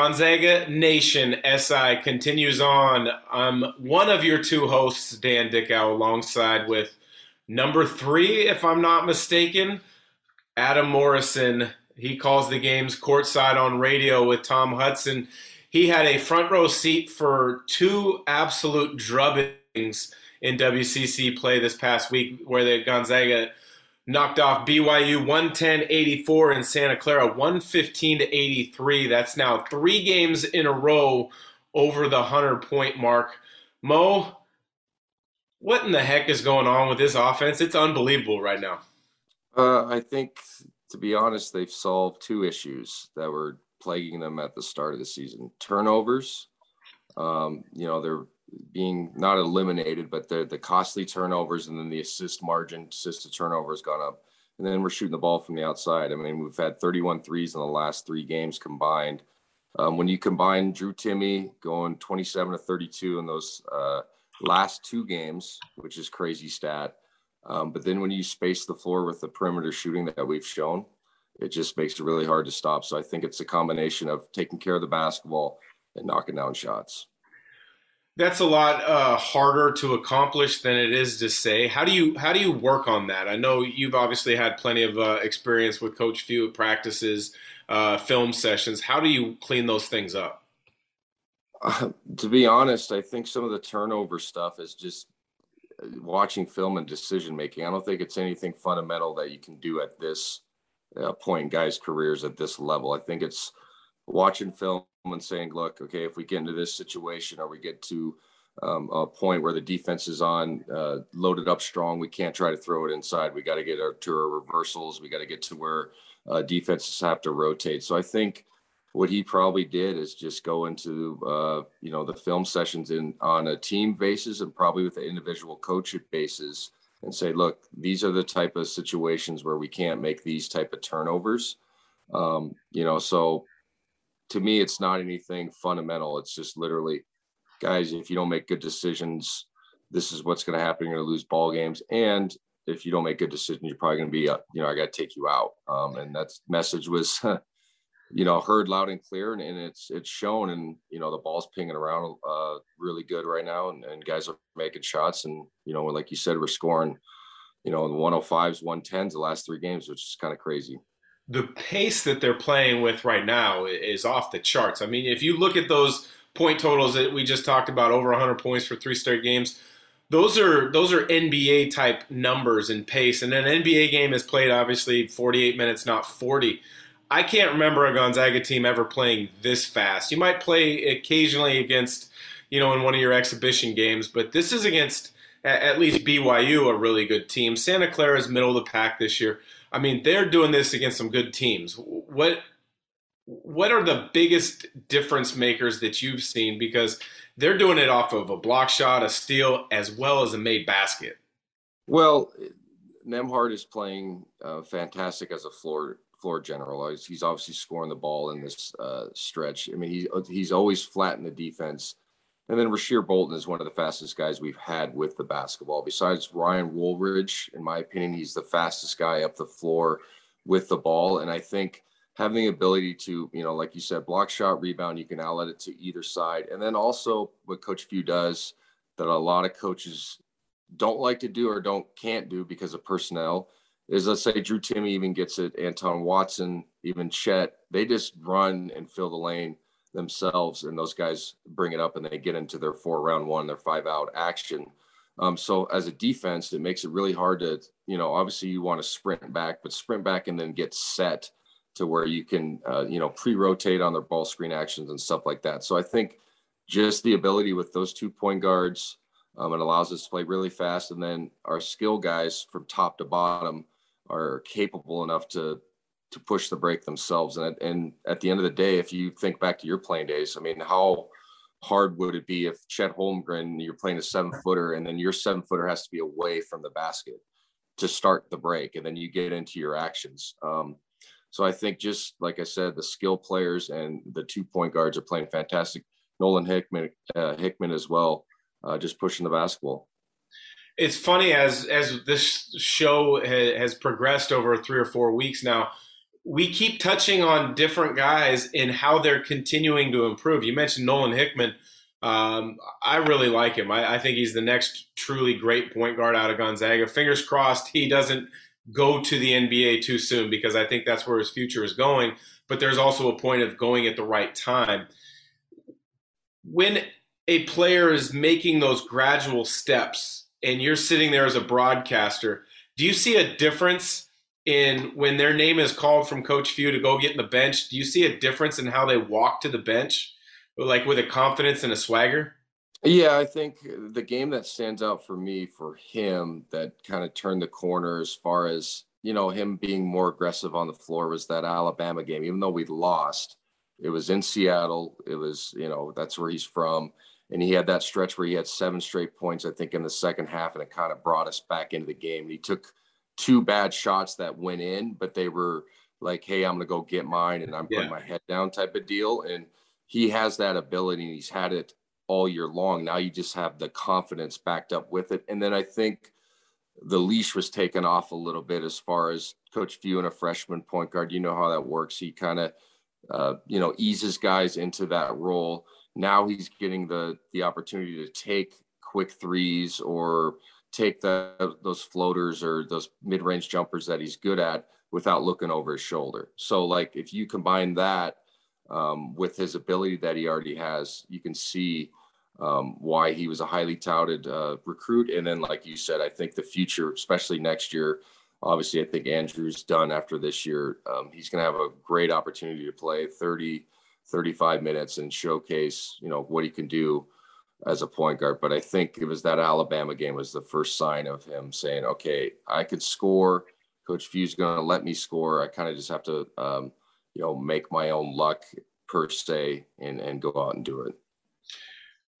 Gonzaga Nation SI continues on. I'm one of your two hosts, Dan Dickau, alongside with number three, if I'm not mistaken, Adam Morrison. He calls the games courtside on radio with Tom Hudson. He had a front row seat for two absolute drubbings in WCC play this past week, where the Gonzaga knocked off BYU 110-84 and Santa Clara 115 to 83. That's now three games in a row over the 100 point mark. Mo, what in the heck is going on with this offense? It's unbelievable right now. Uh, I think, to be honest, they've solved two issues that were plaguing them at the start of the season: turnovers. Um, you know, they're being not eliminated, but the the costly turnovers and then the assist margin, assist to turnover has gone up. And then we're shooting the ball from the outside. I mean, we've had 31 threes in the last three games combined. Um, when you combine Drew Timme going 27 to 32 in those uh, last two games, which is crazy stat. Um, but then when you space the floor with the perimeter shooting that we've shown, it just makes it really hard to stop. So I think it's a combination of taking care of the basketball and knocking down shots. That's a lot uh, harder to accomplish than it is to say. How do you how do you work on that? I know you've obviously had plenty of uh, experience with Coach Few practices, uh, film sessions. How do you clean those things up? To be honest, I think some of the turnover stuff is just uh, watching film and decision making. I don't think it's anything fundamental that you can do at this uh, point in guys' careers at this level. I think it's watching film and saying, look, okay, if we get into this situation or we get to um, a point where the defense is on uh, loaded up strong, we can't try to throw it inside. We got to get our, to our reversals. We got to get to where uh, defenses have to rotate. So I think what he probably did is just go into uh, you know the film sessions in on a team basis and probably with the individual coach basis and say, look, these are the type of situations where we can't make these type of turnovers. Um, you know, so to me, it's not anything fundamental. It's just literally, guys, if you don't make good decisions, this is what's going to happen. You're going to lose ball games. And if you don't make good decisions, you're probably going to be, uh, you know, I got to take you out. Um, and that message was, you know, heard loud and clear, and, and, it's it's shown. And you know, the ball's pinging around uh, really good right now, and, and guys are making shots. And you know, like you said, we're scoring, you know, 105s, 110s the last three games, which is kind of crazy the pace that they're playing with right now is off the charts. I mean, if you look at those point totals that we just talked about, over 100 points for three straight games, those are those are NBA type numbers and pace. And an NBA game is played obviously 48 minutes, not 40. I can't remember a Gonzaga team ever playing this fast. You might play occasionally against, you know, in one of your exhibition games, but this is against at least BYU, a really good team. Santa Clara is middle of the pack this year. I mean, they're doing this against some good teams. What what are the biggest difference makers that you've seen? Because they're doing it off of a block shot, a steal, as well as a made basket. Well, Nembhard is playing uh, fantastic as a floor floor general. He's obviously scoring the ball in this uh, stretch. I mean, he, he's always flat in the defense. And then Rasir Bolton is one of the fastest guys we've had with the basketball. Besides Ryan Woolridge, in my opinion, he's the fastest guy up the floor with the ball. And I think having the ability to, you know, like you said, block shot, rebound, you can outlet it to either side. And then also what Coach Few does that a lot of coaches don't like to do or don't can't do because of personnel is let's say Drew Timme even gets it, Anton Watson, even Chet, they just run and fill the lane themselves, and those guys bring it up and they get into their four round one, their five out action. Um, so as a defense, it makes it really hard to, you know, obviously you want to sprint back, but sprint back and then get set to where you can, uh, you know, pre-rotate on their ball screen actions and stuff like that. So I think just the ability with those two point guards, um, it allows us to play really fast, and then our skill guys from top to bottom are capable enough to to push the break themselves. And and at the end of the day, if you think back to your playing days, I mean, how hard would it be if Chet Holmgren, you're playing a seven footer, and then your seven footer has to be away from the basket to start the break, and then you get into your actions. Um, so I think just like I said, the skill players and the two point guards are playing fantastic. Nolan Hickman, uh, Hickman as well, uh, just pushing the basketball. It's funny as as this show has progressed over three or four weeks now we keep touching on different guys and how they're continuing to improve. You mentioned Nolan Hickman. Um, I really like him. I, I, think he's the next truly great point guard out of Gonzaga. Fingers crossed he doesn't go to the NBA too soon because I think that's where his future is going. But there's also a point of going at the right time. When a player is making those gradual steps and you're sitting there as a broadcaster, do you see a difference in when their name is called from Coach Few to go get in the bench? Do you see a difference in how they walk to the bench, like with a confidence and a swagger? Yeah, I think the game that stands out for me for him that kind of turned the corner as far as you know him being more aggressive on the floor was that Alabama game. Even though we lost, it was in Seattle. It was you know that's where he's from, and he had that stretch where he had seven straight points. I think in the second half, and it kind of brought us back into the game. And he took two bad shots that went in, but they were like, "Hey, I'm gonna go get mine," and I'm putting yeah. my head down type of deal. And he has that ability, and he's had it all year long. Now you just have the confidence backed up with it. And then I think the leash was taken off a little bit as far as Coach Few and a freshman point guard. You know how that works. He kind of, uh, you know, eases guys into that role. Now he's getting the the opportunity to take quick threes or take the, those floaters or those mid-range jumpers that he's good at without looking over his shoulder. So like if you combine that um, with his ability that he already has, you can see um, why he was a highly touted uh, recruit. And then, like you said, I think the future, especially next year, obviously, I think Andrew's done after this year. Um, he's going to have a great opportunity to play 30, 35 minutes and showcase, you know, what he can do as a point guard. But I think it was that Alabama game was the first sign of him saying, okay, I could score. Coach Few's going to let me score. I kind of just have to, um, you know, make my own luck per se and, and go out and do it.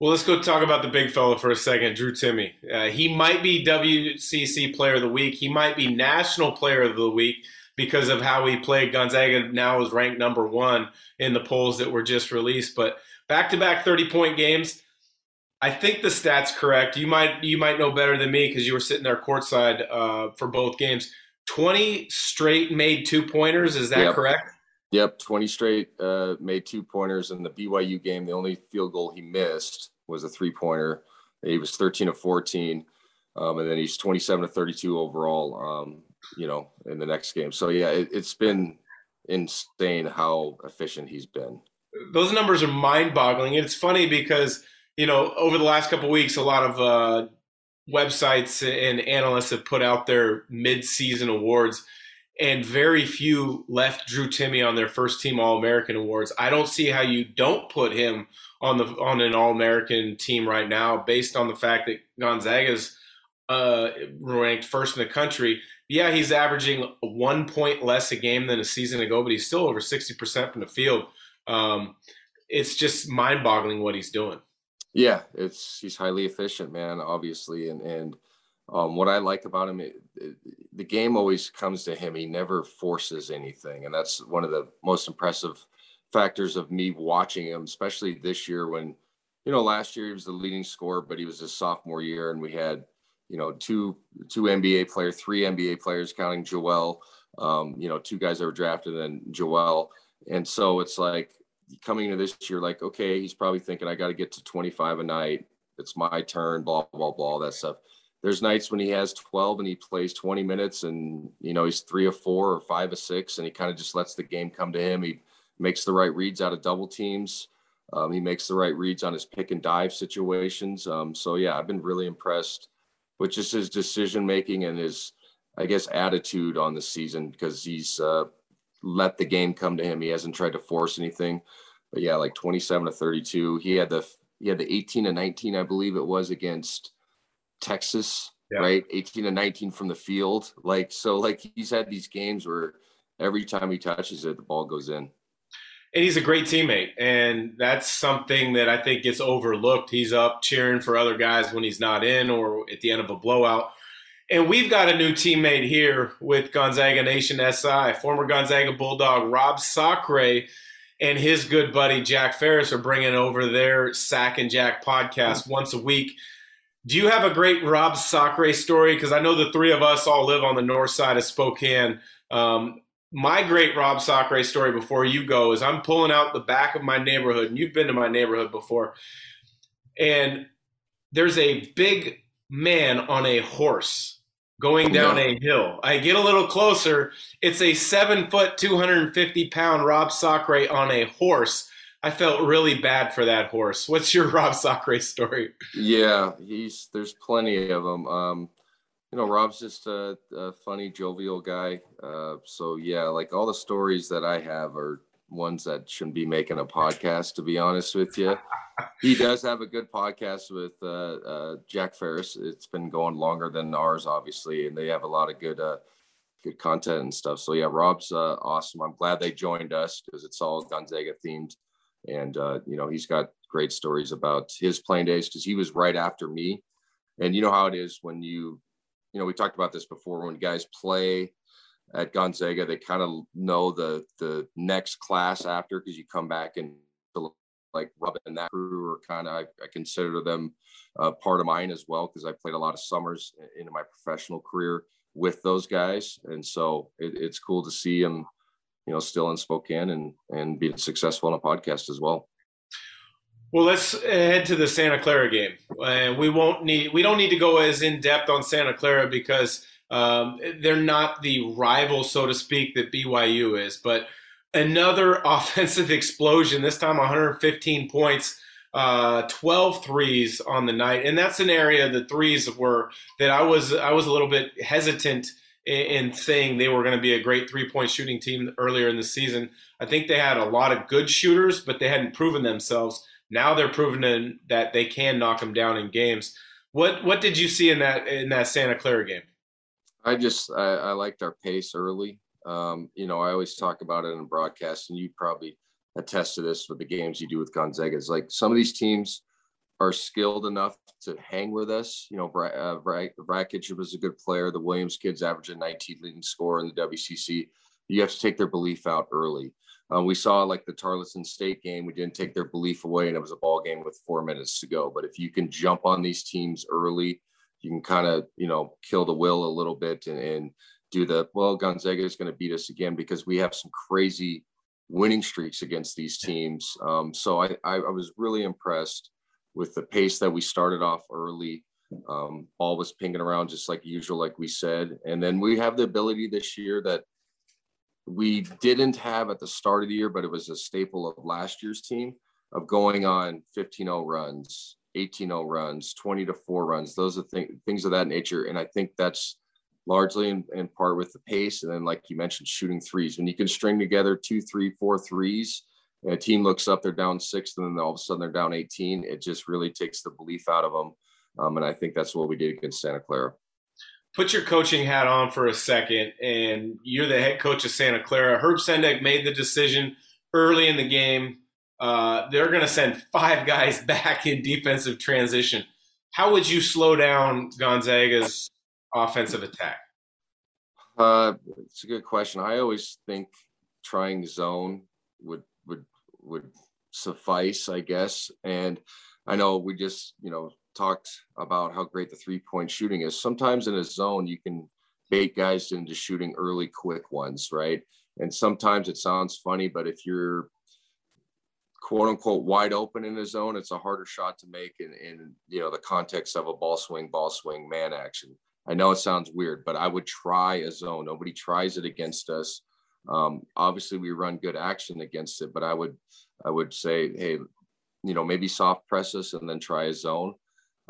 Well, let's go talk about the big fella for a second, Drew Timme. Uh, he might be WCC Player of the Week. He might be National Player of the Week because of how he played. Gonzaga now is ranked number one in the polls that were just released. But back-to-back 30-point games. I think the stats correct. You might you might know better than me because you were sitting there courtside uh, for both games. Twenty straight made two pointers. Is that yep. correct? Yep, twenty straight uh, made two pointers in the BYU game. The only field goal he missed was a three pointer. He was thirteen of fourteen, um, and then he's twenty-seven to thirty-two overall. Um, you know, in the next game. So yeah, it, it's been insane how efficient he's been. Those numbers are mind-boggling. It's funny because you know, over the last couple weeks, a lot of uh, websites and analysts have put out their mid-season awards, and very few left Drew Timme on their first team All American awards. I don't see how you don't put him on the on an All American team right now, based on the fact that Gonzaga's uh, ranked first in the country. Yeah, he's averaging one point less a game than a season ago, but he's still over sixty percent from the field. Um, it's just mind-boggling what he's doing. Yeah, it's he's highly efficient, man. Obviously, and and um, what I like about him, it, it, the game always comes to him. He never forces anything, and that's one of the most impressive factors of me watching him, especially this year when, you know, last year he was the leading scorer, but he was his sophomore year, and we had, you know, two two NBA player, three NBA players, counting Joel, um, you know, two guys that were drafted, and Joel, and so it's like coming into this year, like, okay, he's probably thinking, I got to get to 25 a night. It's my turn, blah, blah, blah, all that stuff. There's nights when he has 12 and he plays 20 minutes and, you know, he's three or four or five or six and he kind of just lets the game come to him. He makes the right reads out of double teams. Um, he makes the right reads on his pick and dive situations. Um, so, yeah, I've been really impressed with just his decision making and his, I guess, attitude on the season because he's, uh, let the game come to him. He hasn't tried to force anything. But yeah, like 27 to 32. He had the he had the 18 to 19, I believe it was against Texas, yeah. right? 18 to 19 from the field. Like so, like he's had these games where every time he touches it, the ball goes in. And he's a great teammate, and that's something that I think gets overlooked. He's up cheering for other guys when he's not in, or at the end of a blowout. And we've got a new teammate here with Gonzaga Nation SI. Former Gonzaga Bulldog Rob Sacre and his good buddy Jack Ferris are bringing over their Sack and Jack podcast once a week. Do you have a great Rob Sacre story? Because I know the three of us all live on the north side of Spokane. Um, my great Rob Sacre story before you go is I'm pulling out the back of my neighborhood, and you've been to my neighborhood before, and there's a big man on a horse going down a hill. I get a little closer. It's a seven foot, 250 pound Rob Sacre on a horse. I felt really bad for that horse. What's your Rob Sacre story? Yeah, he's there's plenty of them. Um, you know, Rob's just a, a funny, jovial guy. Uh, so yeah, like all the stories that I have are ones that shouldn't be making a podcast. To be honest with you, he does have a good podcast with uh, uh, Jack Ferris. It's been going longer than ours, obviously, and they have a lot of good, uh, good content and stuff. So yeah, Rob's uh, awesome. I'm glad they joined us because it's all Gonzaga themed, and uh, you know he's got great stories about his playing days because he was right after me. And you know how it is when you you know, we talked about this before when guys play at Gonzaga, they kind of know the the next class after because you come back and like Rob and that crew are kind of I, I, consider them uh, part of mine as well because I played a lot of summers in my professional career with those guys, and so it, it's cool to see them, you know, still in Spokane and and being successful on a podcast as well. Well, let's head to the Santa Clara game, and we won't need we don't need to go as in depth on Santa Clara because um, they're not the rival, so to speak, that BYU is. But another offensive explosion. This time, 115 points, uh, 12 threes on the night, and that's an area the threes were that I was I was a little bit hesitant in, in saying they were going to be a great three point shooting team earlier in the season. I think they had a lot of good shooters, but they hadn't proven themselves. Now they're proving that they can knock them down in games. What what did you see in that in that Santa Clara game? I just I, I liked our pace early. Um, you know, I always talk about it in broadcast, and you probably attest to this with the games you do with Gonzaga. It's like some of these teams are skilled enough to hang with us. You know, uh, Vrankic was a good player. The Williams kids averaged a 19 leading score in the WCC. You have to take their belief out early. Um, we saw like the Tarleton State game, we didn't take their belief away, and it was a ball game with four minutes to go. But if you can jump on these teams early, you can kind of you know kill the will a little bit and, and do the well. Gonzaga is going to beat us again because we have some crazy winning streaks against these teams. Um, so I, I, I was really impressed with the pace that we started off early. Um, ball was pinging around just like usual, like we said, and then we have the ability this year that we didn't have at the start of the year, but it was a staple of last year's team of going on 15-0 runs, 18-0 runs, 20 to 4 runs. Those are th- things of that nature. And I think that's largely in, in, part with the pace. And then, like you mentioned, shooting threes. When you can string together two, three, four threes, a team looks up, they're down six, and then all of a sudden they're down 18. It just really takes the belief out of them. Um, and I think that's what we did against Santa Clara put your coaching hat on for a second, and you're the head coach of Santa Clara. Herb Sendek made the decision early in the game. Uh, they're going to send five guys back in defensive transition. How would you slow down Gonzaga's offensive attack? Uh, it's a good question. I always think trying zone would would would suffice, I guess. And I know we just you know talked about how great the three point shooting is. Sometimes in a zone, you can bait guys into shooting early, quick ones, right? And sometimes it sounds funny, but if you're quote unquote wide open in a zone, it's a harder shot to make in, in you know the context of a ball swing, ball swing, man action. I know it sounds weird, but I would try a zone. Nobody tries it against us. Um, obviously, we run good action against it, but I would I would say, hey, you know, maybe soft press us and then try a zone.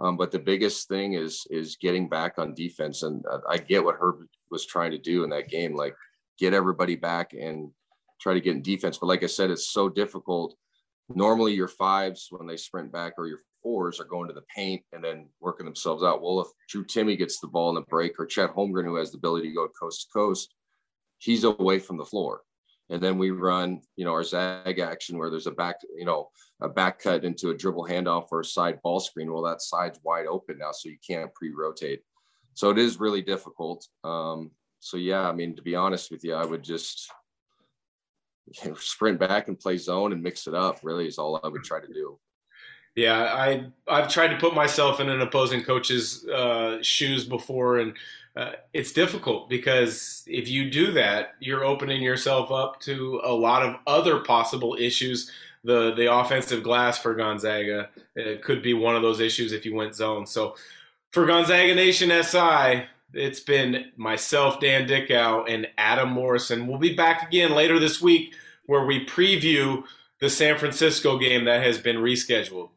Um, but the biggest thing is is getting back on defense, and uh, I get what Herb was trying to do in that game, like get everybody back and try to get in defense. But like I said, it's so difficult. Normally, your fives when they sprint back or your fours are going to the paint and then working themselves out. Well, if Drew Timme gets the ball in the break or Chet Holmgren, who has the ability to go coast to coast, he's away from the floor. And then we run you know our zag action where there's a back you know a back cut into a dribble handoff or a side ball screen. Well that side's wide open now so you can't pre-rotate. So it is really difficult. Um, so yeah i mean to be honest with you i would just you know, sprint back and play zone and mix it up really is all i would try to do Yeah, I I've tried to put myself in an opposing coach's uh, shoes before, and uh, it's difficult because if you do that, you're opening yourself up to a lot of other possible issues. The the offensive glass for Gonzaga it could be one of those issues if you went zone. So for Gonzaga Nation SI, it's been myself, Dan Dickau, and Adam Morrison. We'll be back again later this week where we preview the San Francisco game that has been rescheduled.